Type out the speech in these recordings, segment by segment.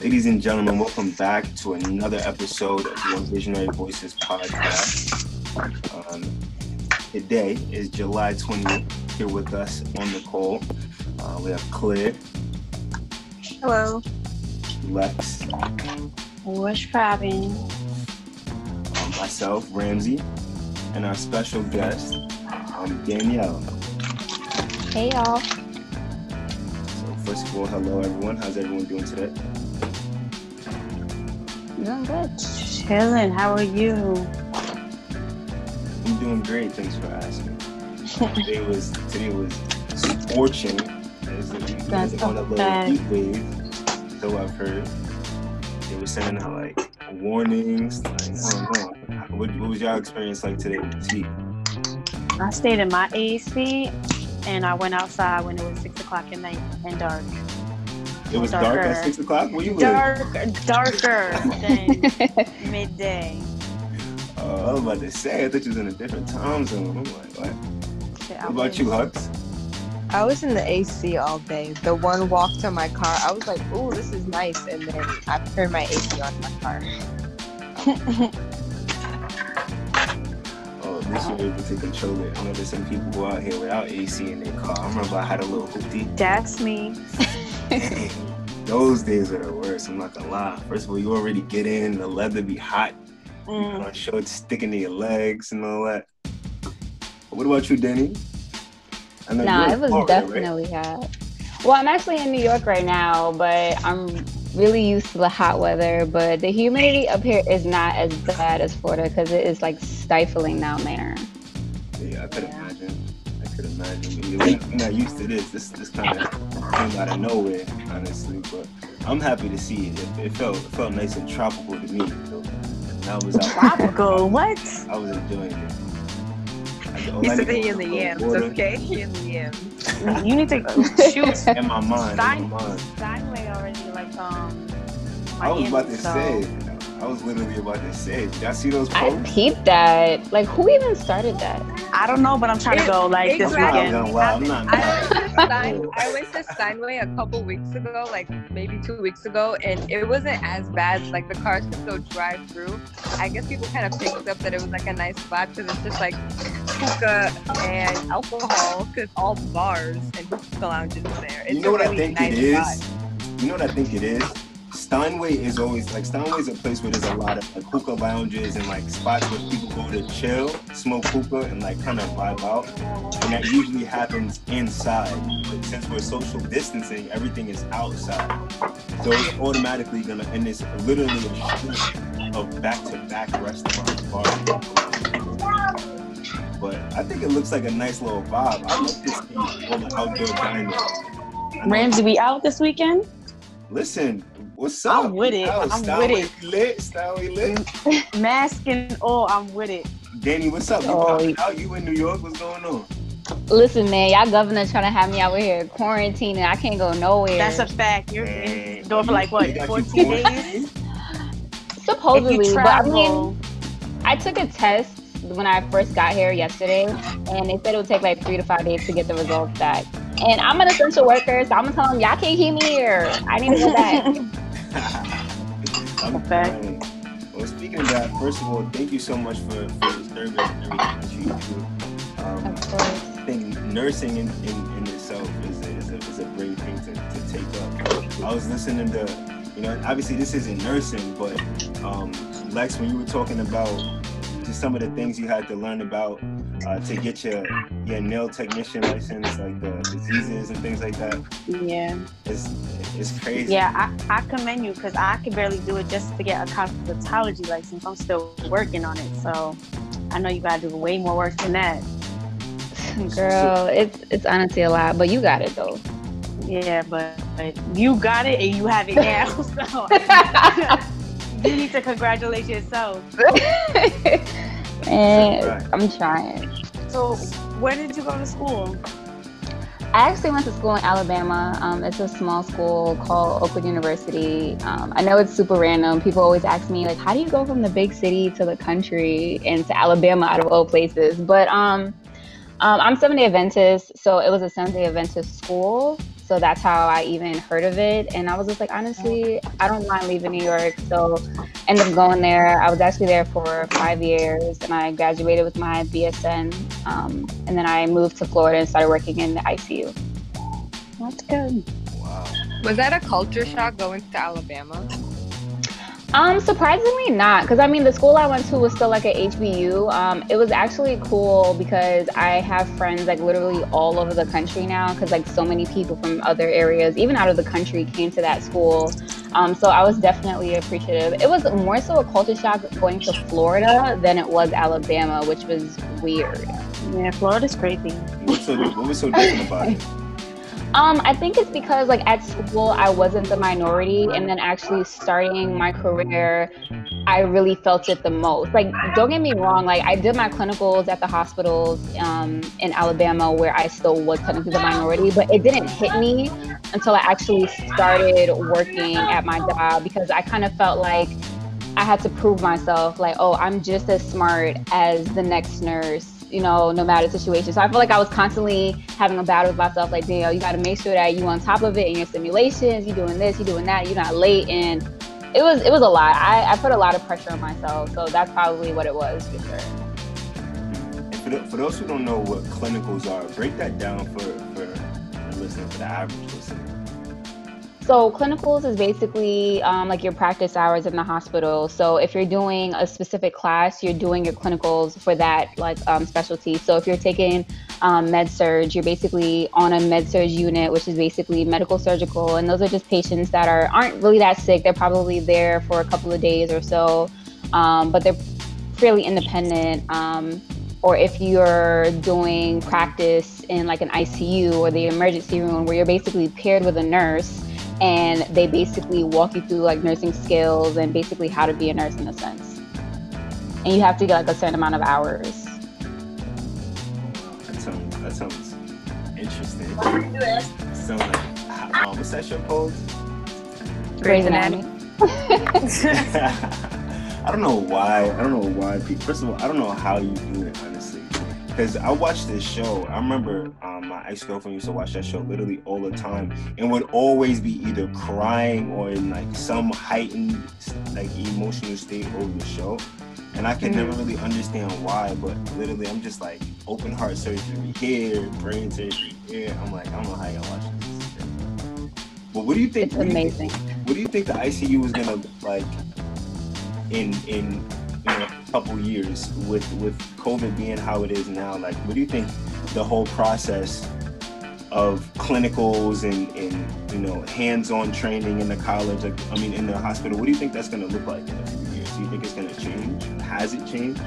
Ladies and gentlemen, welcome back to another episode of Young Visionary Voices podcast. Um, today is July 20th. Here with us on the call, uh, we have Claire, Hello. Lex, What's poppin'? um, myself, Ramsey, and our special guest, um, Danielle. Hey y'all. So, first of all, hello everyone. How's everyone doing today? Doing good. Chilling. How are you? I'm doing great. Thanks for asking. today was today was scorching. As the, That's on a a little heat wave. So I've heard. They were sending out like warnings. Like I don't know. What, what was y'all experience like today with the heat? I stayed in my AC and I went outside when it was six o'clock at night and dark. It was dark at six o'clock. Where you live? Dark, darker than midday. Uh, I was about to say. I thought you was in a different time zone. I'm like, what? Shit, What about you, Hux? I was in the AC all day. The one walk to my car, I was like, "Ooh, this is nice," and then I turned my AC on my car. Oh, this least you were able to control it. I know there's some people who out here without AC in their car. I remember I had a little hoopty. That's me. Those days are the worst. I'm not gonna lie. First of all, you already get in, the leather be hot, you Mm. know, shorts sticking to your legs and all that. But what about you, Denny? I know No, you're it was Florida, right? definitely hot. Well, I'm actually in New York right now, but I'm really used to the hot weather. But the humidity up here is not as bad as Florida because it is like stifling down there. Yeah, I could Yeah. imagine. I could imagine. We're not, not used to this. This this kind of came out of nowhere, honestly. But I'm happy to see it. It, it felt it felt nice and tropical to me. So I was out. Tropical. What? I was enjoying it. I- all He's I sitting in the was yams, okay? In the yams. You need to shoot. In my mind, in Stein- my mind. Steinway already like um. I was about to so- say. I was literally about to say. Did y'all see those posts? I posts? peeped that. Like, who even started that? I don't know, but I'm trying to go like this I'm weekend. gonna. I'm not. I went, to Stein, I went to Steinway a couple weeks ago, like maybe two weeks ago, and it wasn't as bad. Like the cars could still drive through. I guess people kind of picked up that it was like a nice spot because it's just like hookah and alcohol, because all bars and hookah lounges there. It's You know a what I think nice it is? spot. You know what I think it is? Steinway is always like Steinway is a place where there's a lot of like hookah lounges and like spots where people go to chill, smoke hookah, and like kind of vibe out. And that usually happens inside. But since we're social distancing, everything is outside. So it's automatically gonna and it's literally a street of back-to-back restaurants, bars. But I think it looks like a nice little vibe. I love see all the outdoor dining. Ramsey, we out this weekend? Listen, what's up? I'm with it. Yo, I'm Steinway with Lit, Steinway lit. Mask and all, I'm with it. Danny, what's up? You Oh, popping out? You in New York? What's going on? Listen, man, y'all governor trying to have me out here quarantining. I can't go nowhere. That's a fact. You're Man, in door for like what, they got you 14 days? supposedly, but I mean, I took a test when I first got here yesterday, and they said it would take like three to five days to get the results back. And I'm an essential worker, so I'm gonna tell them y'all can't keep me here. I need to go back. I'm Okay. Well, speaking of that, first of all, thank you so much for, for your service and everything that you do. Um, of course. I think nursing in, in, in itself is a, is, a, is a great thing to, to take up. I was listening to, you know, obviously this isn't nursing, but um, Lex, when you were talking about just some of the things you had to learn about uh, to get your your nail technician license, like the diseases and things like that, yeah. it's it's crazy. Yeah, I, I commend you because I could barely do it just to get a cosmetology license. I'm still working on it. So I know you got to do way more work than that. Girl, it's it's honestly a lot, but you got it though. Yeah, but, but you got it and you have it now. So you need to congratulate yourself. and I'm trying. So where did you go to school? I actually went to school in Alabama. Um, it's a small school called Oakwood University. Um, I know it's super random. People always ask me, like, how do you go from the big city to the country and to Alabama out of all places? But um, um, I'm Seventh day Adventist, so it was a Seventh day Adventist school. So that's how I even heard of it. And I was just like, honestly, I don't mind leaving New York. So ended up going there. I was actually there for five years and I graduated with my BSN. Um, and then I moved to Florida and started working in the ICU. That's good. Wow. Was that a culture shock going to Alabama? Um, surprisingly not, because I mean the school I went to was still like a HBU. Um, it was actually cool because I have friends like literally all over the country now, because like so many people from other areas, even out of the country, came to that school. Um, so I was definitely appreciative. It was more so a culture shock going to Florida than it was Alabama, which was weird. Yeah, Florida's crazy. What's so, what was so different about it? Um, I think it's because like at school I wasn't the minority, and then actually starting my career, I really felt it the most. Like, don't get me wrong, like I did my clinicals at the hospitals um, in Alabama where I still was technically the minority, but it didn't hit me until I actually started working at my job because I kind of felt like I had to prove myself. Like, oh, I'm just as smart as the next nurse you know, no matter the situation. So I feel like I was constantly having a battle with myself, like, Danielle, you got to make sure that you on top of it in your simulations, you doing this, you doing that, you're not late. And it was, it was a lot. I, I put a lot of pressure on myself. So that's probably what it was for sure. For, the, for those who don't know what clinicals are, break that down for, for the listener, for the average listener. So clinicals is basically um, like your practice hours in the hospital. So if you're doing a specific class, you're doing your clinicals for that like um, specialty. So if you're taking um, med surg, you're basically on a med surg unit, which is basically medical surgical, and those are just patients that are aren't really that sick. They're probably there for a couple of days or so, um, but they're fairly independent. Um, or if you're doing practice in like an ICU or the emergency room, where you're basically paired with a nurse and they basically walk you through like nursing skills and basically how to be a nurse in a sense. And you have to get like a certain amount of hours. That sounds, that sounds interesting. So, like, um, what's that show called? Grey's Anatomy. I don't know why. I don't know why. People, first of all, I don't know how you do it, honestly. Because I watched this show. I remember um, my ex girlfriend used to watch that show literally all the time, and would always be either crying or in like some heightened like emotional state over the show. And I can never Mm-hmm. really understand why, but literally, I'm just like open heart surgery here, brain surgery here. I'm like, I don't know how y'all watch this. But what do you think? It's what do you think- amazing. what do you think the ICU is gonna like in in you know, a couple years with with COVID being how it is now? Like, what do you think the whole process of clinicals and and you know hands-on training in the college, like I mean in the hospital, what do you think that's gonna look like in a few years? Do you think it's gonna change? Has it changed?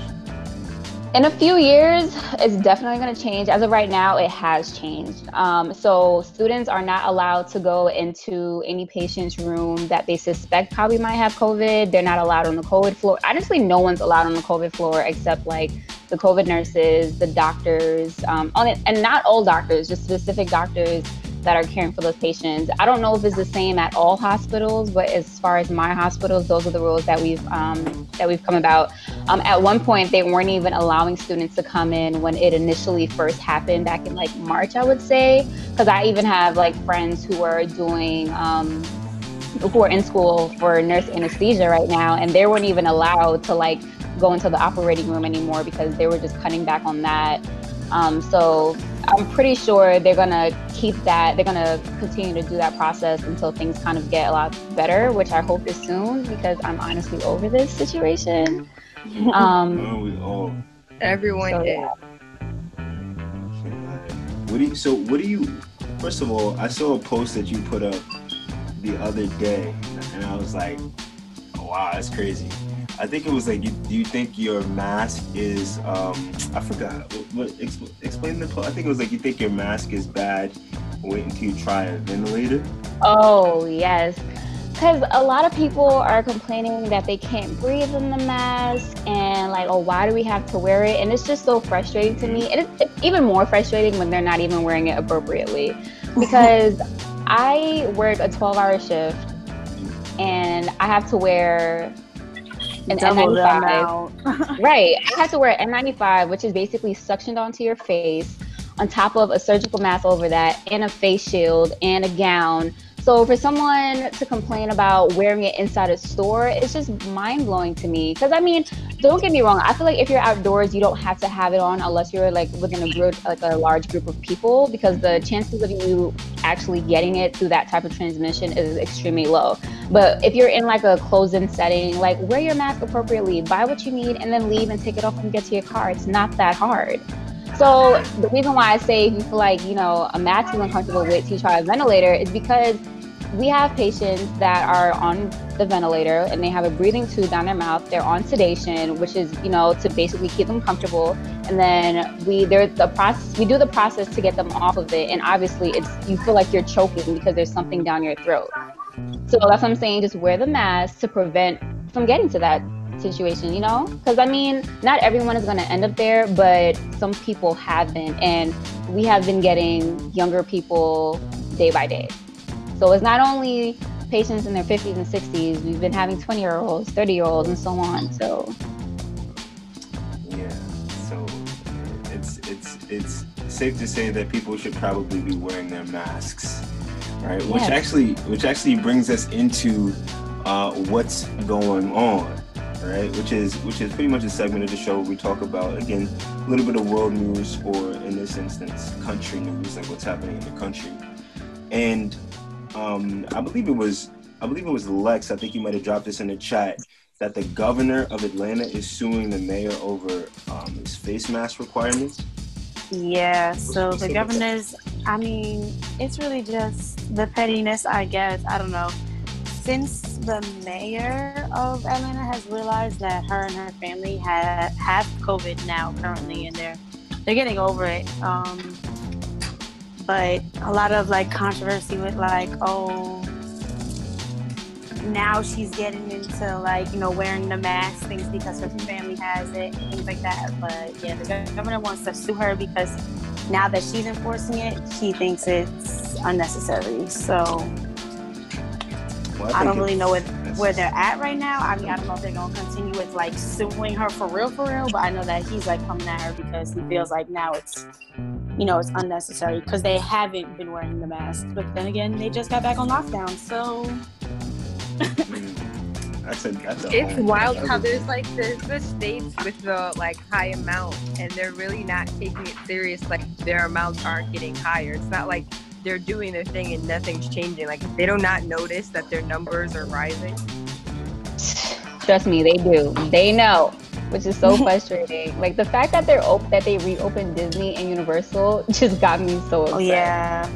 In a few years, it's definitely going to change. As of right now, it has changed. Um, so students are not allowed to go into any patient's room that they suspect probably might have COVID. They're not allowed on the COVID floor. Honestly, no one's allowed on the COVID floor except like the COVID nurses, the doctors, um, and not all doctors, just specific doctors that are caring for those patients. I don't know if it's the same at all hospitals, but as far as my hospitals, those are the rules that we've um, that we've come about. Um, at one point, they weren't even allowing students to come in when it initially first happened back in like March, I would say, because I even have like friends who are doing. Um, who are in school for nurse anesthesia right now, and they weren't even allowed to like go into the operating room anymore because they were just cutting back on that. Um, so I'm pretty sure they're gonna keep that. They're gonna continue to do that process until things kind of get a lot better, which I hope is soon because I'm honestly over this situation. Um, Oh. Everyone so, did. yeah. What do you, so what do you? First of all, I saw a post that you put up the other day, and I was like, oh, "Wow, that's crazy." I think it was like, you, "Do you think your mask is?" Um, I forgot. What, what explain the? I think it was like, "You think your mask is bad? Wait until you try a ventilator." Oh, yes. Because a lot of people are complaining that they can't breathe in the mask and, like, oh, why do we have to wear it? And it's just so frustrating to me. And it's, it's even more frustrating when they're not even wearing it appropriately. Because I work a 12 hour shift and I have to wear an Double N95. Right. I have to wear an N95, which is basically suctioned onto your face. on top of a surgical mask over that and a face shield and a gown so for someone to complain about wearing it inside a store, it's just mind blowing to me. Because I mean, don't get me wrong. I feel like if you're outdoors, you don't have to have it on unless you're like within a group, like a large group of people, because the chances of you actually getting it through that type of transmission is extremely low. But if you're in like a closed-in setting, like wear your mask appropriately, buy what you need, and then leave and take it off and get to your car. It's not that hard. So the reason why I say if you feel like, you know, a mask is uncomfortable with, to try a ventilator is because we have patients that are on the ventilator and they have a breathing tube down their mouth. They're on sedation, which is, you know, to basically keep them comfortable. And then we there's the process we do the process to get them off of it. And obviously it's you feel like you're choking because there's something down your throat. So that's what I'm saying, just wear the mask to prevent from getting to that situation, you know? Because I mean, not everyone is going to end up there, but some people have been. And we have been getting younger people day by day. So it's not only patients in their 50s and 60s, we've been having 20 year olds, 30 year olds, and so on. So, yeah, so it's, it's, it's safe to say that people should probably be wearing their masks, right? Which actually, which actually brings us into uh, what's going on right? Which is which is pretty much a segment of the show where we talk about again a little bit of world news or in this instance country news, like what's happening in the country. And um, I believe it was I believe it was Lex. I think you might have dropped this in the chat that the governor of Atlanta is suing the mayor over um, his face mask requirements. Yeah, so the governor's, I mean, it's really just the pettiness, I guess. I don't know. Since the mayor of Atlanta has realized that her and her family have, have COVID now currently, and they're they're getting over it. Um, but a lot of like controversy with like, oh, now she's getting into like, you know, wearing the mask things because her family has it, things like that. But yeah, the governor wants to sue her because now that she's enforcing it, she thinks it's unnecessary. So well, I, I don't really know what, where they're at right now. I mean, I don't know if they're gonna continue with like suing her for real, for real. But I know that he's like coming at her because he feels like now it's you know, it's unnecessary because they haven't been wearing the mask. But then again, they just got back on lockdown, so. that's a, that's a it's wild how there's like there's the states with the like high amount and they're really not taking it serious like their amounts aren't getting higher it's not like they're doing their thing and nothing's changing like they do not notice that their numbers are rising trust me they do they know which is so frustrating. Like the fact that they're op- that they reopened Disney and Universal just got me so oh, upset. Oh, yeah.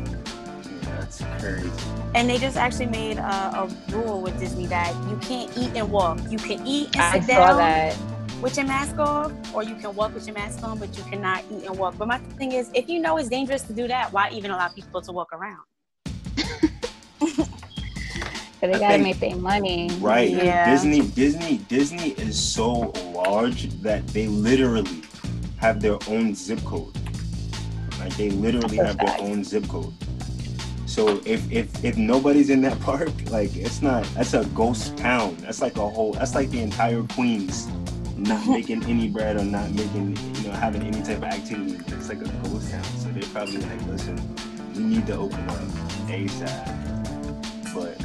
That's crazy. And they just actually made a, a, rule with Disney that you can't eat and walk. You can eat and I sit down that. With your mask off, or you can walk with your mask on, but you cannot eat and walk. But my thing is, if you know it's dangerous to do that, why even allow people to walk around? they gotta make their money. Right. Yeah. Disney, Disney, Disney is so large that they literally have their own zip code. Like they literally have their own zip code. So if if if nobody's in that park, like it's not that's a ghost town. That's like a whole that's like the entire Queens not making any bread or not making you know having any type of activity. It's like a ghost town. So they're probably like, listen, we need to open up ASAP. But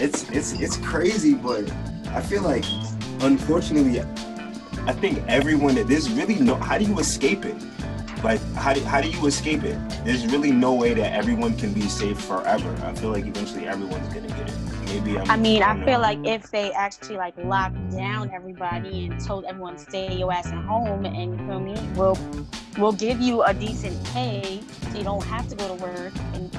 it's it's it's crazy, but I feel like unfortunately, I think everyone that there's really no how do you escape it? Like how do, how do you escape it? There's really no way that everyone can be safe forever. I feel like eventually everyone's gonna get it. Maybe I'm, i mean, I, I feel like if they actually like locked down everybody and told everyone stay your ass at home and you feel me, we'll we'll give you a decent pay so you don't have to go to work and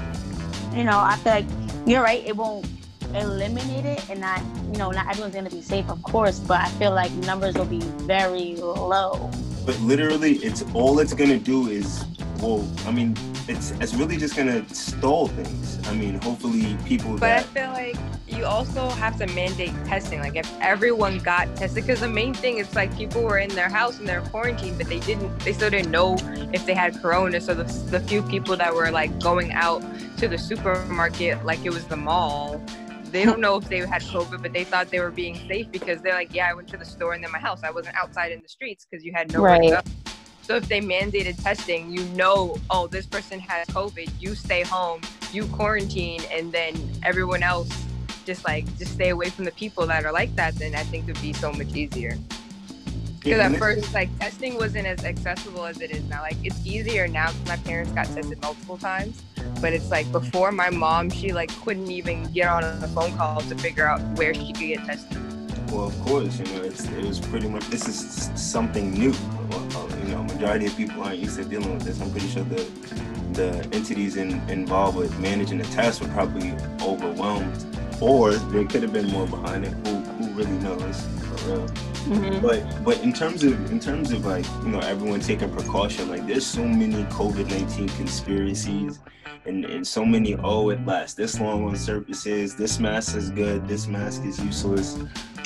you know, I feel like you're right. It won't eliminate it, and not, you know, not everyone's gonna be safe, of course. But I feel like numbers will be very low. But literally, it's all it's gonna do is, well, I mean, it's it's really just gonna stall things. I mean, hopefully people. But that... I feel like you also have to mandate testing. Like if everyone got tested, because the main thing is like people were in their house and they're quarantined, but they didn't, they still didn't know if they had corona. So the, the few people that were like going out to the supermarket like it was the mall, they don't know if they had COVID, but they thought they were being safe because they're like, yeah, I went to the store and then my house. I wasn't outside in the streets because you had nowhere right. to go. So if they mandated testing, you know, oh, this person has COVID, you stay home, you quarantine, and then everyone else just like just stay away from the people that are like that, then I think it'd be so much easier. Because at first, like testing wasn't as accessible as it is now. Like it's easier now because my parents got tested multiple times. But it's like before my mom, she like couldn't even get on a phone call to figure out where she could get tested. Well, of course, you know, it's, it was pretty much, this is something new. Uh, you know, majority of people aren't used to dealing with this. I'm pretty sure the the entities in, involved with managing the task were probably overwhelmed, or there could have been more behind it. Who, who really knows, for real? Mm-hmm. But but in terms of in terms of like you know everyone taking precaution, like there's so many COVID nineteen conspiracies and, and so many oh it lasts this long on surfaces this mask is good this mask is useless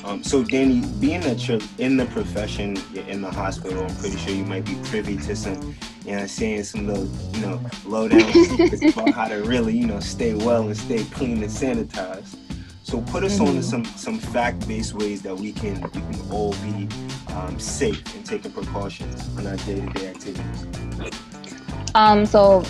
um, so danny being that you're in the profession you're in the hospital i'm pretty sure you might be privy to some you know saying some little you know low down secrets about how to really you know stay well and stay clean and sanitized so put us mm-hmm. on to some some fact-based ways that we can we can all be um, safe and taking precautions on our day-to-day activities um, so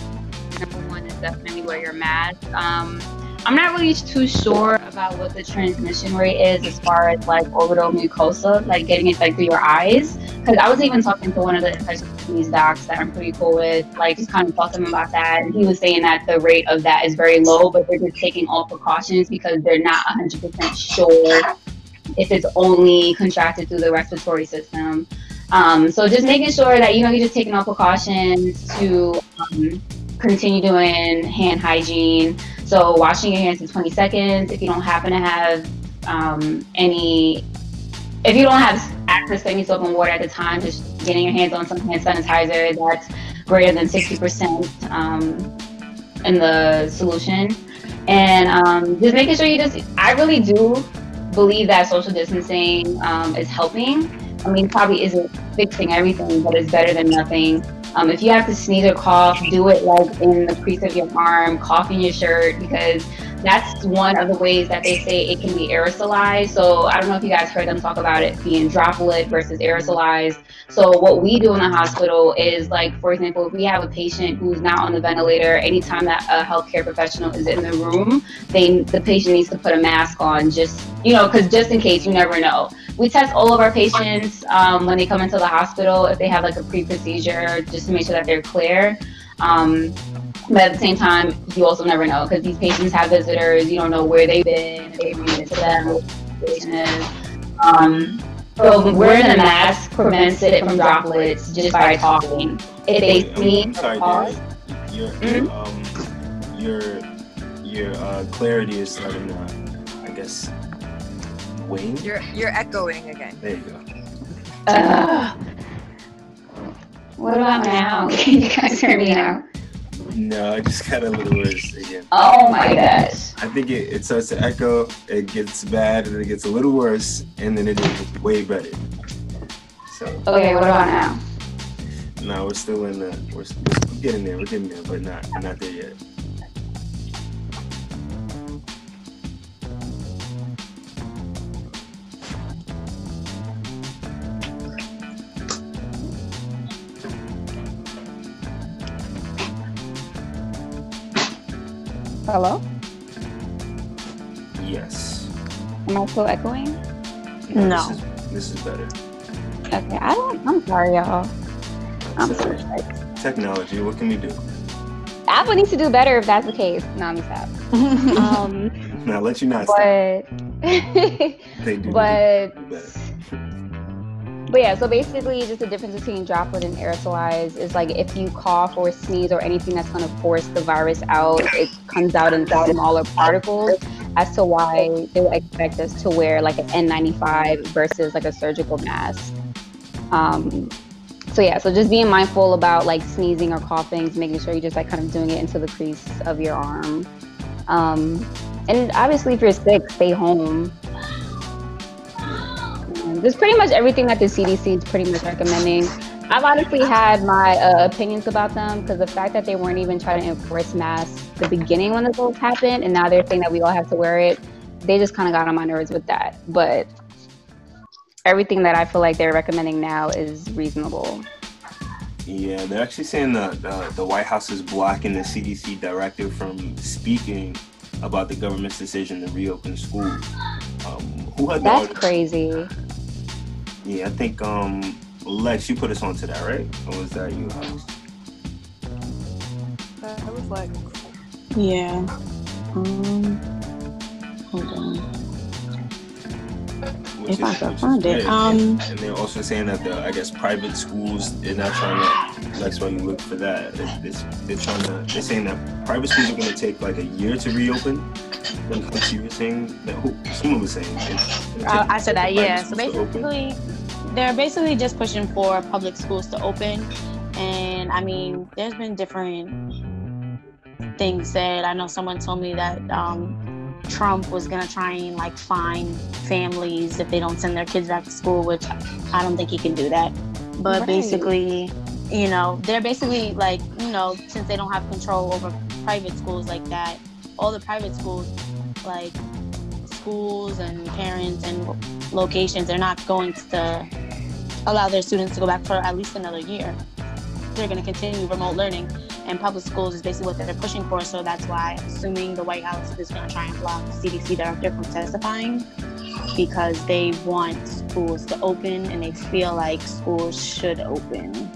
number one is definitely wear your mask. Um, I'm not really too sure about what the transmission rate is as far as like orbital mucosa, like getting it like through your eyes. Because I was even talking to one of the infectious disease docs that I'm pretty cool with, like just kind of talking about that. And he was saying that the rate of that is very low, but they're just taking all precautions because they're not 100% sure if it's only contracted through the respiratory system. Um, so just making sure that you know you're just taking all precautions to um, continue doing hand hygiene. So washing your hands in 20 seconds. If you don't happen to have um, any, if you don't have access to any soap and water at the time, just getting your hands on some hand sanitizer that's greater than 60% um, in the solution. And um, just making sure you just, I really do believe that social distancing um, is helping. I mean, probably isn't fixing everything, but it's better than nothing. Um, if you have to sneeze or cough, do it like in the crease of your arm, cough in your shirt, because that's one of the ways that they say it can be aerosolized. So I don't know if you guys heard them talk about it being droplet versus aerosolized. So what we do in the hospital is like, for example, if we have a patient who's not on the ventilator, anytime that a healthcare professional is in the room, they the patient needs to put a mask on, just you know, because just in case, you never know we test all of our patients um, when they come into the hospital if they have like a pre-procedure just to make sure that they're clear. Um, but at the same time, you also never know because these patients have visitors. You don't know where they've been, if they bring it to them, Um, so wearing a mask prevents it from droplets just by talking. If they sneeze, sorry, your mm-hmm. um, your your uh, clarity is starting to, I guess, wane. You're you're echoing again. There you go. Uh, what about now? Can you guys hear me now? No, I just got a little worse again. Oh my gosh. I think it, it starts to echo, it gets bad, and then it gets a little worse, and then it gets way better. So. Okay, what about now? No, we're still in the, we're, we're getting there, we're getting there, but not, not there yet. Hello? Yes. Am I still echoing? No. This is, this is better. Okay, I don't, I'm sorry, y'all. I'm so sorry. Technology, what can we do? Apple needs to do better if that's the case. No, I'm stop. um, I'll let you not but, they do. But but yeah, so basically, just the difference between droplet and aerosolized is like if you cough or sneeze or anything that's going to force the virus out, it comes out in smaller particles. As to why they would expect us to wear like an N95 versus like a surgical mask. Um, so yeah, so just being mindful about like sneezing or coughing, making sure you're just like kind of doing it into the crease of your arm. Um, and obviously, if you're sick, stay home. There's pretty much everything that the CDC is pretty much recommending. I've honestly had my uh, opinions about them because the fact that they weren't even trying to enforce masks the beginning when this all happened, and now they're saying that we all have to wear it, they just kind of got on my nerves with that. But everything that I feel like they're recommending now is reasonable. Yeah, they're actually saying that the, the White House is blocking the CDC director from speaking about the government's decision to reopen schools. Um, who had That's the, crazy. Yeah, I think um, Lex, you put us onto that, right? Or was that you, Alex? I was like, Yeah. Um, hold on. Which If I can find it. Um, and they're also saying that the I guess private schools they're not trying to. That's why you look for that. It- it's- they're trying to. They're saying that private schools are going to take like a year to reopen. Then like you were saying that who someone was saying. it's gonna I, I said that, yeah. So schools to open. basically, they're basically just pushing for public schools to open. And I mean, there's been different things said. I know someone told me that um, Trump was gonna try and like fine families if they don't send their kids back to school, which I don't think he can do that. But Right. basically, you know, they're basically like, you know, since they don't have control over private schools like that, all the private schools, like schools and parents and locations, they're not going to allow their students to go back for at least another year. They're going to continue remote learning, and public schools is basically what they're pushing for. So that's why assuming the White House is going to try and block the CDC director from testifying because they want schools to open and they feel like schools should open.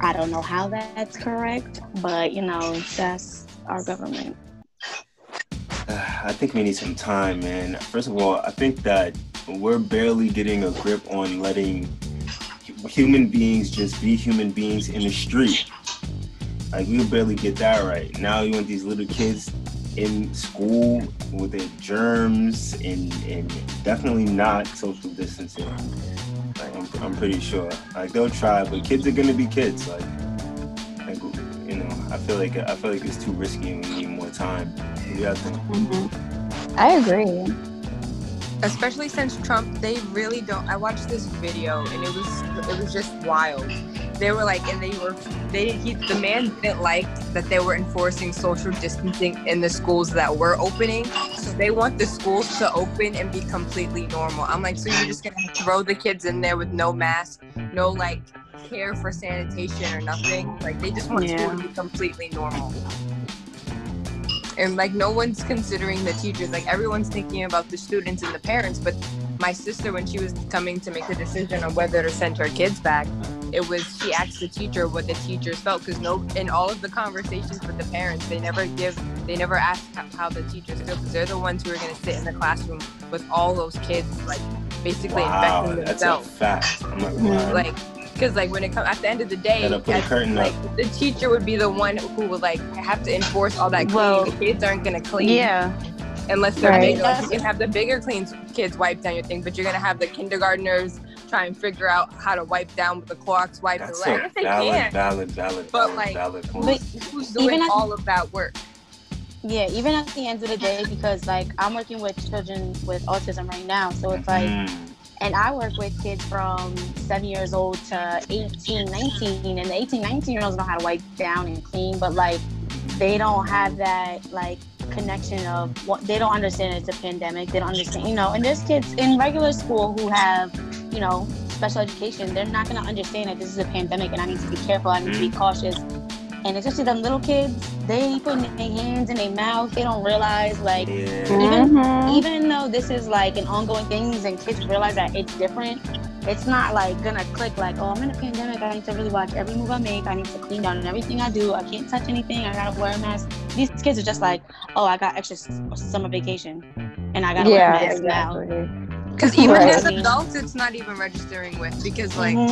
I don't know how that's correct, but you know, that's our government. I think we need some time, man. First of all, I think that we're barely getting a grip on letting human beings just be human beings in the street. Like we barely get that right. Now you want these little kids in school with their germs and and definitely not social distancing. Like I'm, I'm pretty sure. Like they'll try, but kids are gonna be kids. Like, like you know, I feel like I feel like it's too risky and we need more time. What do you think? Mm-hmm. I agree. Especially since Trump, they really don't. I watched this video and it was it was just wild. They were like, and they were they he the man didn't like that they were enforcing social distancing in the schools that were opening. So they want the schools to open and be completely normal. I'm like, so you're just gonna throw the kids in there with no mask, no like care for sanitation or nothing. Like they just want Yeah. school to be completely normal. And like no one's considering the teachers. Like everyone's thinking about the students and the parents. But my sister, when she was coming to make the decision on whether to send her kids back, it was she asked the teacher what the teachers felt because no, in all of the conversations with the parents, they never give, they never ask how, how the teachers feel because they're the ones who are going to sit in the classroom with all those kids, like basically Wow, infecting that's a themselves. fact. I'm not gonna. Like, because like when it comes at the end of the day, put a as- curtain up. like the teacher would be the one who would like have to enforce all that cleaning. Well, the kids aren't gonna clean Yeah, unless they're Right. big. Like, you can have the bigger clean kids wipe down your thing, but you're gonna have the kindergartners try and figure out how to wipe down with the clocks, wipe That's the a leg. Valid, valid, valid, But, valid, like, valid but who's doing Even at- all of that work? yeah. Even at the end of the day, because like I'm working with children with autism right now, so it's like. Mm, and I work with kids from seven years old to 18, 19, and the 18, 19 year olds know how to wipe down and clean, but like they don't have that like connection of what they don't understand it's a pandemic. They don't understand, you know, and there's kids in regular school who have, you know, special education. They're not going to understand that this is a pandemic and I need to be careful. I need to be mm-hmm. cautious. And especially them little kids, they put their hands in their mouth. They don't realize like yeah. even Mhm. even though this is like an ongoing thing and kids realize that it's different, it's not like gonna click like, oh, I'm in a pandemic. I need to really watch every move I make. I need to clean down everything I do. I can't touch anything. I gotta wear a mask. These kids are just like, oh, I got extra summer vacation and I gotta Yeah, wear a mask now. Because even Right. as adults, it's not even registering with. Because like Mhm.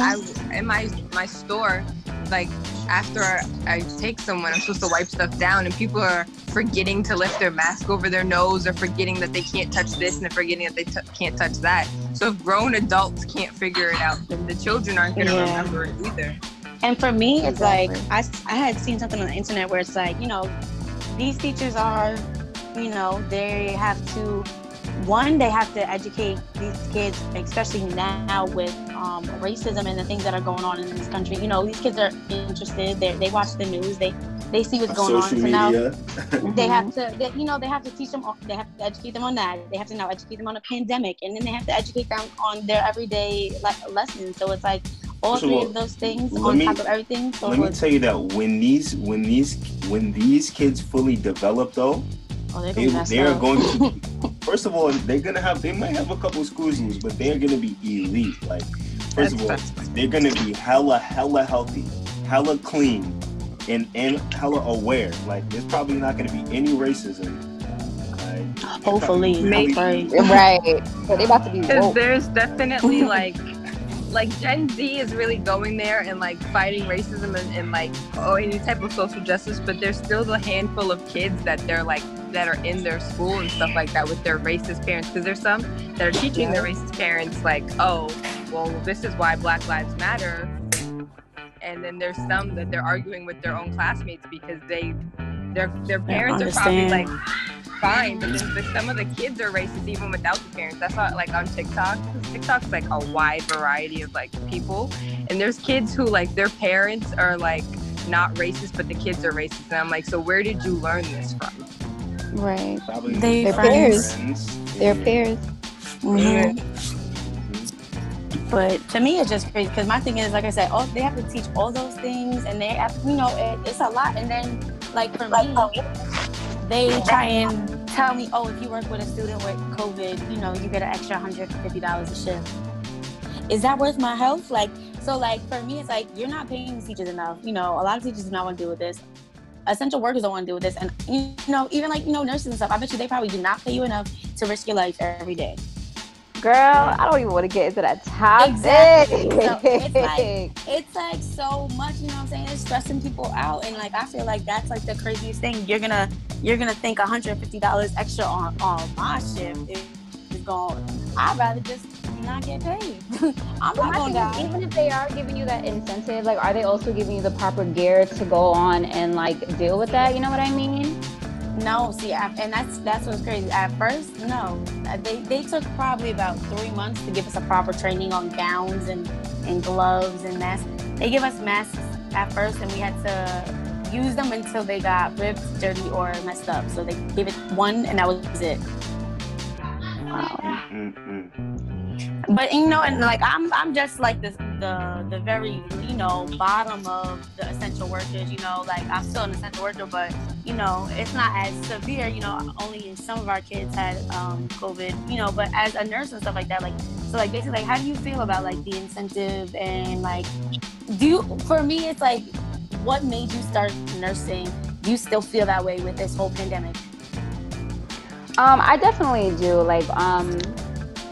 I in my my store, like after I take someone, I'm supposed to wipe stuff down, and people are forgetting to lift their mask over their nose, or forgetting that they can't touch this, and forgetting that they t- can't touch that. So if grown adults can't figure it out, then the children aren't gonna Yeah. remember it either. And for me, it's Exactly. like I had seen something on the internet where it's like, you know, these teachers are, you know, they have to, one, they have to educate these kids, especially now with um, racism and the things that are going on in this country. You know, these kids are interested. They they watch the news. They they see what's going Social on. So now media. they have to, they, you know, they have to teach them. They have to educate them on that. They have to now educate them on a pandemic, and then they have to educate them on their everyday le- lessons. So it's like all three of those things on me, top of everything. So let me tell you that when these when these when these kids fully develop though, oh, they, they are going to first of all they're gonna have they might have a couple of screws but they're gonna be elite. Like first That's of all, they're gonna be hella hella healthy, hella clean, and and hella aware. Like there's probably not gonna be any racism Hopefully, maybe. right. So they about to be. Because there's definitely like like Gen Z is really going there and like fighting racism and, and like oh any type of social justice, but there's still a handful of kids that they're like that are in their school and stuff like that with their racist parents because there's some that are teaching their racist parents like oh well this is why Black Lives Matter, and then there's some that they're arguing with their own classmates because they their their parents are probably like fine, but then some of the kids are racist even without the parents. That's not like on TikTok. TikTok's like a wide variety of like people, and there's kids who like their parents are like not racist, but the kids are racist, and I'm like, so where did you learn this from? Right. Probably they their peers. Their peers. Mm-hmm. But to me, it's just crazy because my thing is, like I said, all they have to teach all those things, and they have, you know, it, it's a lot. And then, like for me, they try and tell me, oh, if you work with a student with COVID, you know, you get an extra $150 a shift. Is that worth my health? Like, so like for me, it's like you're not paying teachers enough. You know, a lot of teachers do not want to deal with this. Essential workers don't want to deal with this, and you know, even like you know, nurses and stuff. I bet you they probably do not pay you enough to risk your life every day. Girl, I don't even want to get into that topic. Exactly. So it's like it's like so much, you know what I'm saying? It's stressing people out. And like I feel like that's like the craziest thing. You're gonna you're gonna think $150 extra on, on my shift is, is going I'd rather just not get paid. I'm not going to Even if they are giving you that incentive, like are they also giving you the proper gear to go on and like deal with that? You know what I mean? No, see, and that's that's what's crazy. At first, no, uh, they they took probably about three months to give us a proper training on gowns and and gloves and masks. They give us masks at first, and we had to use them until they got ripped, dirty, or messed up. So they gave it one, and that was it. Wow. Mm-hmm but you know, and like I'm, I'm just like this, the the very you know bottom of the essential workers. You know, like I'm still an essential worker, but you know, it's not as severe. You know, only some of our kids had um, COVID. You know, but as a nurse and stuff like that, like so, like basically, like how do you feel about like the incentive and like do you? For me, it's like what made you start nursing? Do you still feel that way with this whole pandemic? Um, I definitely do. Like, um,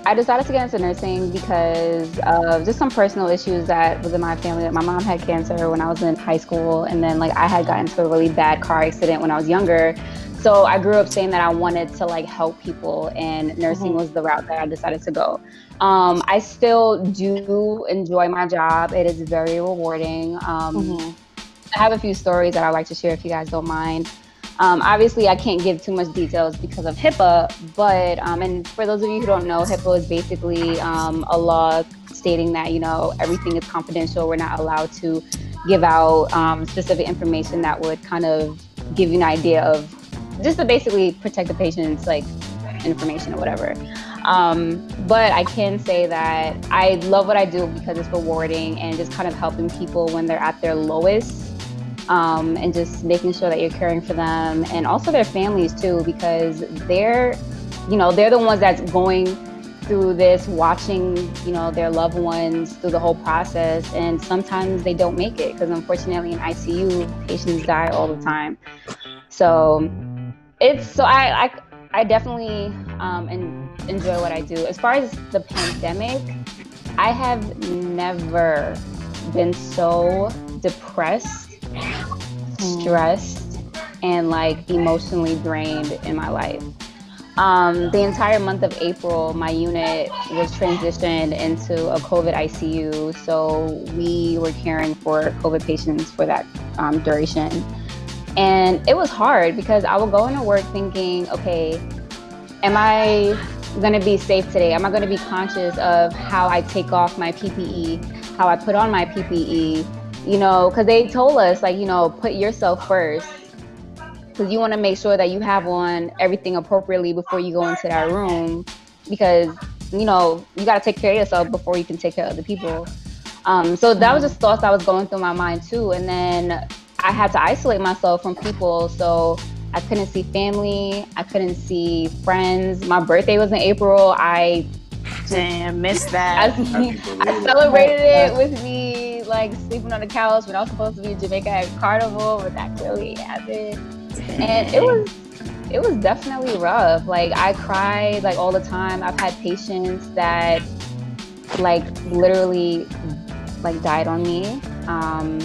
I decided to get into nursing because of just some personal issues that was in my family. Like my mom had cancer when I was in high school, and then like I had gotten into a really bad car accident when I was younger. So I grew up saying that I wanted to like help people, and nursing mm-hmm. was the route that I decided to go. Um, I still do enjoy my job. It is very rewarding. Um, mm-hmm. I have a few stories that I'd like to share if you guys don't mind. Um, obviously, I can't give too much details because of HIPAA, but um, and for those of you who don't know, HIPAA is basically um, a law stating that you know everything is confidential. We're not allowed to give out um, specific information that would kind of give you an idea of just to basically protect the patient's like information or whatever. Um, but I can say that I love what I do because it's rewarding and just kind of helping people when they're at their lowest um, and just making sure that you're caring for them and also their families too, because they're, you know, they're the ones that's going through this, watching, you know, their loved ones through the whole process. And sometimes they don't make it because unfortunately in ICU, patients die all the time. So it's, so I, I, I definitely um, enjoy what I do. As far as the pandemic, I have never been so depressed stressed and like emotionally drained in my life. Um, the entire month of April, my unit was transitioned into a COVID ICU. So we were caring for COVID patients for that um, duration. And it was hard because I would go into work thinking, okay, am I going to be safe today? Am I going to be conscious of how I take off my PPE, how I put on my PPE? You know, because they told us, like, you know, put yourself first. Because you want to make sure that you have on everything appropriately before you go into that room. Because, you know, you got to take care of yourself before you can take care of other people. Um, so that was just thoughts that was going through my mind too. And then I had to isolate myself from people. So I couldn't see family. I couldn't see friends. My birthday was in April. I damn missed that. I, I celebrated it with me like sleeping on the couch when I was supposed to be in Jamaica at Carnival, but that clearly happened. And it was it was definitely rough. Like I cried like all the time. I've had patients that like literally like died on me. Um,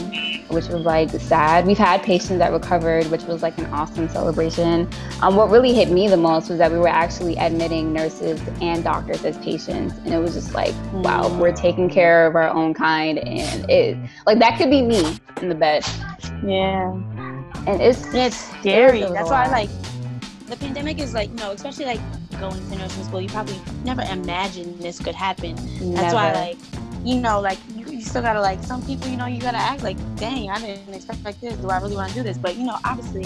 which was like sad. We've had patients that recovered, which was like an awesome celebration. Um, what really hit me the most was that we were actually admitting nurses and doctors as patients, and it was just like, wow, we're taking care of our own kind, and it like that could be me in the bed. Yeah, and it's it's scary. That's why like the pandemic is like you know, especially like going to nursing school, you probably never imagined this could happen. Never. That's why like you know, like still gotta like some people, you know, you gotta act like, dang, I didn't expect like this. Do I really want to do this? But you know, obviously,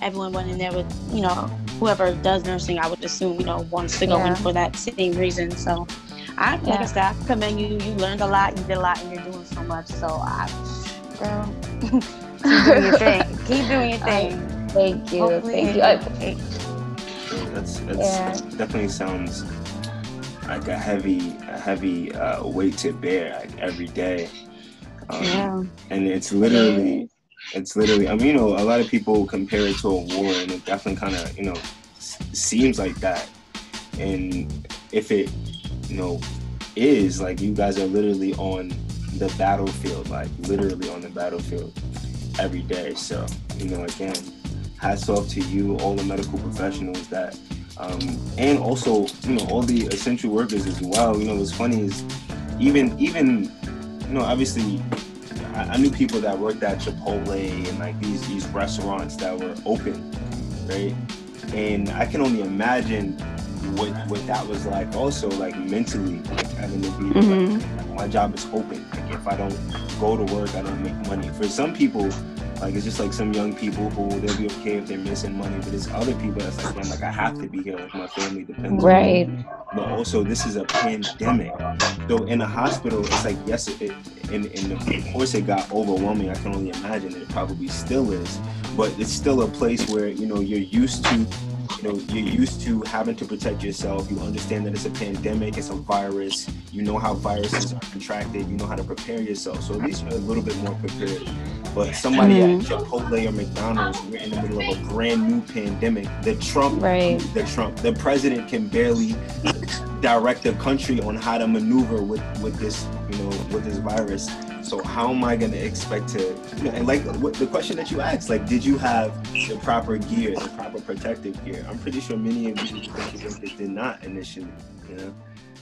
everyone went in there with, you know, whoever does nursing, I would assume, you know, wants to go yeah. in for that same reason. So, I like I said, I commend you. You learned a lot. You did a lot, and you're doing so much. So, I, girl, keep doing your thing. Keep doing your thing. thank you. Hopefully, thank you. I, that's, that's yeah. definitely sounds like a heavy a heavy uh, weight to bear like every day. Um, yeah. And it's literally it's literally I mean you know a lot of people compare it to a war and it definitely kind of you know s- seems like that. And if it you know is like you guys are literally on the battlefield like literally on the battlefield every day. So you know again hats off to you all the medical professionals that um, and also you know all the essential workers as well. You know what's funny is even even you know obviously I, I knew people that worked at Chipotle and like these these restaurants that were open, right? And I can only imagine what what that was like also like mentally like having to be mm-hmm. like, my job is open like if i don't go to work i don't make money for some people like it's just like some young people who they'll be okay if they're missing money, but it's other people that's like, I'm like I have to be here, like my family depends. Right. On me. But also, this is a pandemic. So in a hospital, it's like yes, it, and, and of course it got overwhelming. I can only imagine it probably still is, but it's still a place where you know you're used to you know you're used to having to protect yourself. You understand that it's a pandemic it's a virus. You know how viruses are contracted. You know how to prepare yourself. So at least you're a little bit more prepared. But somebody mm-hmm. at chipotle or mcdonald's we're in the middle of a brand new pandemic. The trump right. the trump the president can barely direct the country on how to maneuver with with this you know with this virus so how am I going to expect to, you know, and like what, the question that you asked, like, did you have the proper gear, the proper protective gear? I'm pretty sure many of you did not initially, you know.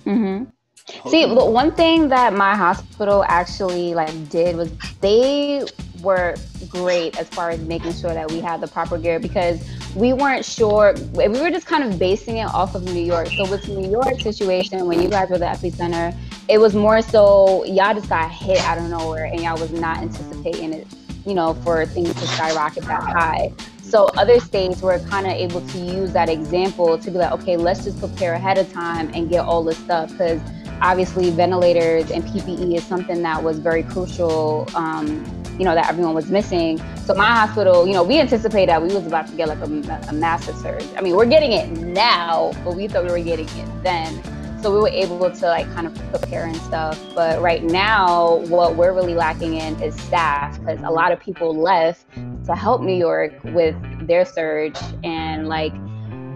Mm-hmm. See, but one thing that my hospital actually like did was they were great as far as making sure that we had the proper gear because we weren't sure. We were just kind of basing it off of New York. So with New York situation, when you guys were the epicenter, it was more so y'all just got hit out of nowhere and y'all was not anticipating it, you know, for things to skyrocket that high. So other states were kind of able to use that example to be like, okay, let's just prepare ahead of time and get all this stuff because obviously ventilators and PPE is something that was very crucial. Um, you know that everyone was missing. So my hospital, you know, we anticipated that we was about to get like a, a massive surge. I mean, we're getting it now, but we thought we were getting it then. So we were able to like kind of prepare and stuff. But right now, what we're really lacking in is staff because a lot of people left to help New York with their surge. And like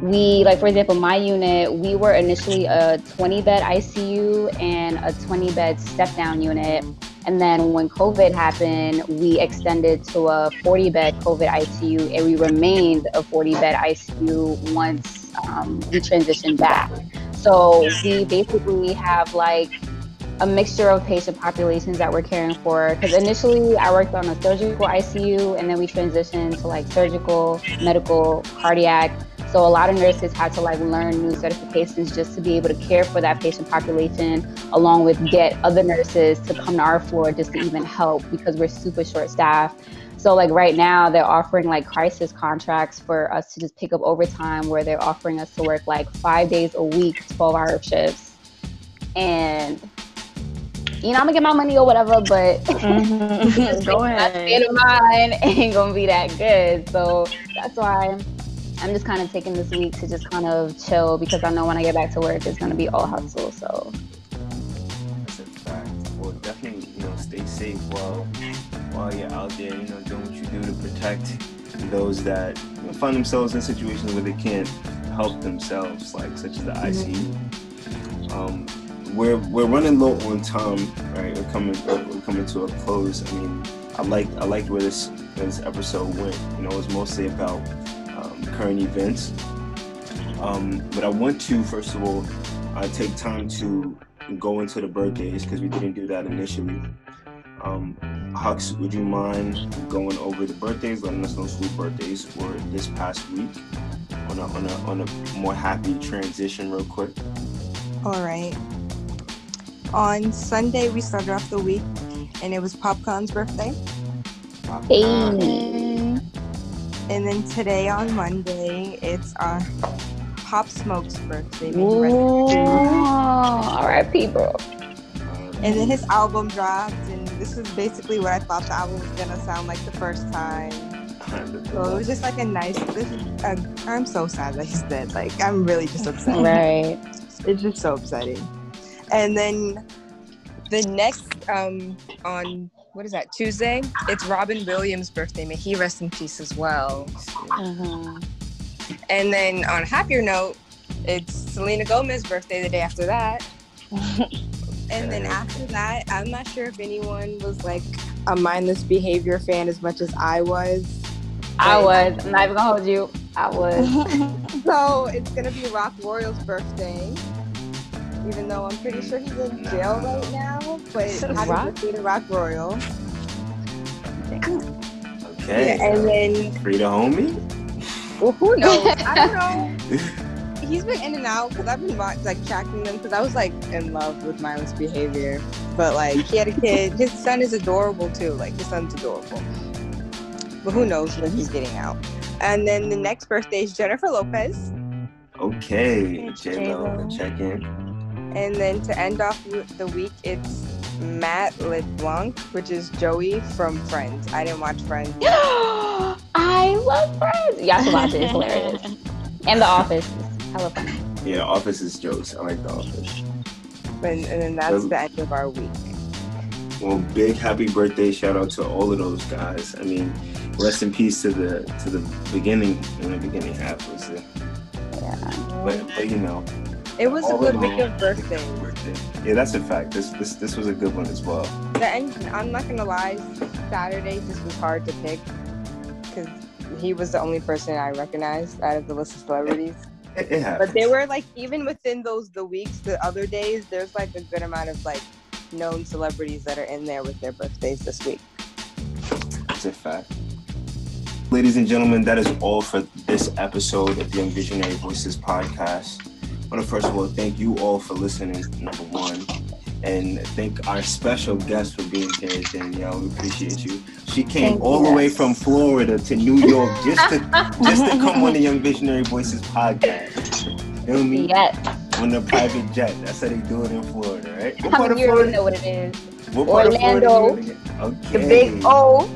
we like for example my unit we were initially a 20 bed icu and a 20 bed step down unit. And then when covid happened we extended to a 40 bed covid icu and we remained a 40 bed icu once um, we transitioned back so we basically have like a mixture of patient populations that we're caring for. Because initially I worked on a surgical ICU and then we transitioned to like surgical, medical, cardiac. So a lot of nurses had to like learn new certifications just to be able to care for that patient population, along with get other nurses to come to our floor just to even help because we're super short staffed. So like right now they're offering like crisis contracts for us to just pick up overtime where they're offering us to work like five days a week, 12 hour shifts. And you know, I'm gonna get my money or whatever, but Mhm. Go my ahead. state of mind ain't gonna be that good. So that's why I'm just kind of taking this week to just kind of chill because I know when I get back to work, it's gonna be all hustle. So That's a fact. Well, definitely, you know, stay safe while while you're out there. You know, doing what you do to protect those that you know, find themselves in situations where they can't help themselves, like such as the ICU. Um, we're we're running low on time, right? We're coming we're coming to a close. I mean, I like I liked where this this episode went. You know, it was mostly about um, current events. Um, but I want to first of all uh, take time to go into the birthdays because we didn't do that initially. Um, Hux, would you mind going over the birthdays, letting us know whose birthdays were this past week on a, on a, on a more happy transition, real quick? All right. On Sunday, we started off the week, and it was Popcorn's birthday. hey, And then today on Monday, it's uh, Pop Smoke's birthday. May he Ooh, peace. all right, people. And then his album dropped, and this is basically what I thought the album was gonna sound like the first time. So it was just like a nice. This is, uh, I'm so sad that he's dead. Like I'm really just upset. Right. It's just so upsetting. And then the next um on what is that Tuesday? It's Robin Williams' birthday. May he rest in peace as well. Mhm. And then on a happier note, it's Selena Gomez's birthday the day after that. And then after that, I'm not sure if anyone was like a mindless behavior fan as much as I was. I was. I'm not even gonna hold you. I was. So it's gonna be Roc Royal's birthday. Even though I'm pretty sure he's in jail mm, right now. But happy birthday to Roc Royal. Okay. Yeah, and then Free the homie? well, who knows? I don't know. He's been in and out because I've been like tracking them because I was like in love with mindless behavior. But like he had a kid. His son is adorable too. Like his son's adorable. But who knows when he's getting out? And then the next birthday is Jennifer Lopez. Okay. It's J-Lo, J-Lo. check in. And then to end off the week, it's Matt LeBlanc, which is Joey from Friends. I didn't watch Friends. I love Friends. Y'all should watch it. It's hilarious. And The Office. Is Hella funny. Yeah, Office is jokes. I like The Office. And, and then that's the end of our week. Well, big happy birthday shout out to all of those guys. I mean, rest in peace to the to the beginning when the beginning half was it. Yeah. But, but you know, It was a good week of birthdays. birthday. Yeah, that's a fact. This this this was a good one as well. The end, I'm not gonna lie, Saturday just was hard to pick because he was the only person I recognized out of the list of celebrities. It, it happens. But they were like, even within those the weeks, the other days, there's like a good amount of like known celebrities that are in there with their birthdays this week. It's a fact. Ladies and gentlemen, that is all for this episode of the Young Visionary Voices podcast. I want to first of all thank you all for listening, number one, and thank our special guest for being here, Danielle. We appreciate you. She came Thank all you. the way from Florida to New York just to just to come on the Young Visionary Voices podcast. You know me? Yes. On the private jet. That's how they do it in Florida, right? What part of Florida? Know what it is. What Orlando. Okay. The big O.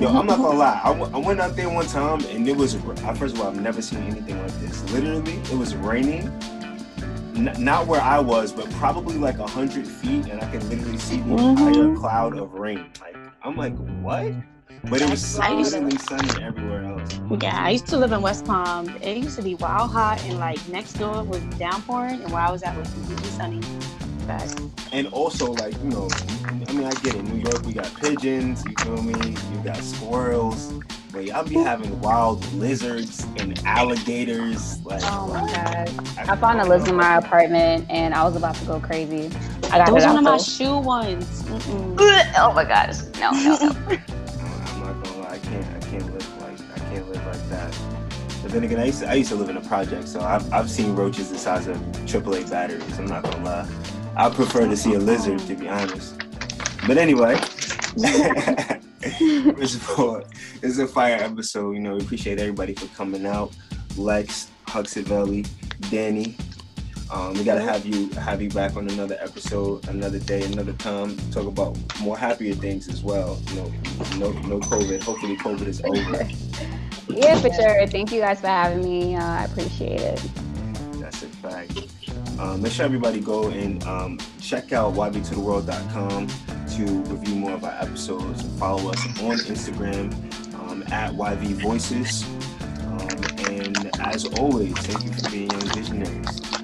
Yo, I'm not gonna lie. I, w- I went out there one time and it was. I, first of all, I've never seen anything like this. Literally, it was raining. N- not where I was, but probably like a hundred feet, and I could literally see the entire Mhm. cloud of rain. Like I'm like, what? But it was I to- literally sunny everywhere else. Yeah, I used to live in West Palm. It used to be wild hot, and like next door was downpouring, and where I was at was completely sunny. Back. And also, like you know, I mean, I get it. New York, we got pigeons. You feel me? You got squirrels. But I'll be having wild lizards and alligators. Like, Oh my god, I found a lizard in my apartment and I was about to go crazy. I got that was one of my shoe ones. Mm-mm. Oh my gosh. No, no, no. I'm not gonna lie, I can't, I can't live like, I can't live like that. But then again, I used to, I used to live in a project, so I've, I've seen roaches the size of AAA batteries. I'm not gonna lie. I prefer to see a lizard, to be honest. But anyway, first of all, this is a fire episode. You know, we appreciate everybody for coming out. Lex, Huxavelli, Danny. Um, we gotta have you have you back on another episode, another day, another time. Talk about more happier things as well. You know, no no COVID. Hopefully, COVID is over. Yeah, for sure. Thank you guys for having me. Uh, I appreciate it. That's a fact. Um, make sure everybody go and um, check out ybtotheworld.com to review more of our episodes. Follow us on Instagram um, at yvvoices. Um, and as always, thank you for being young visionaries.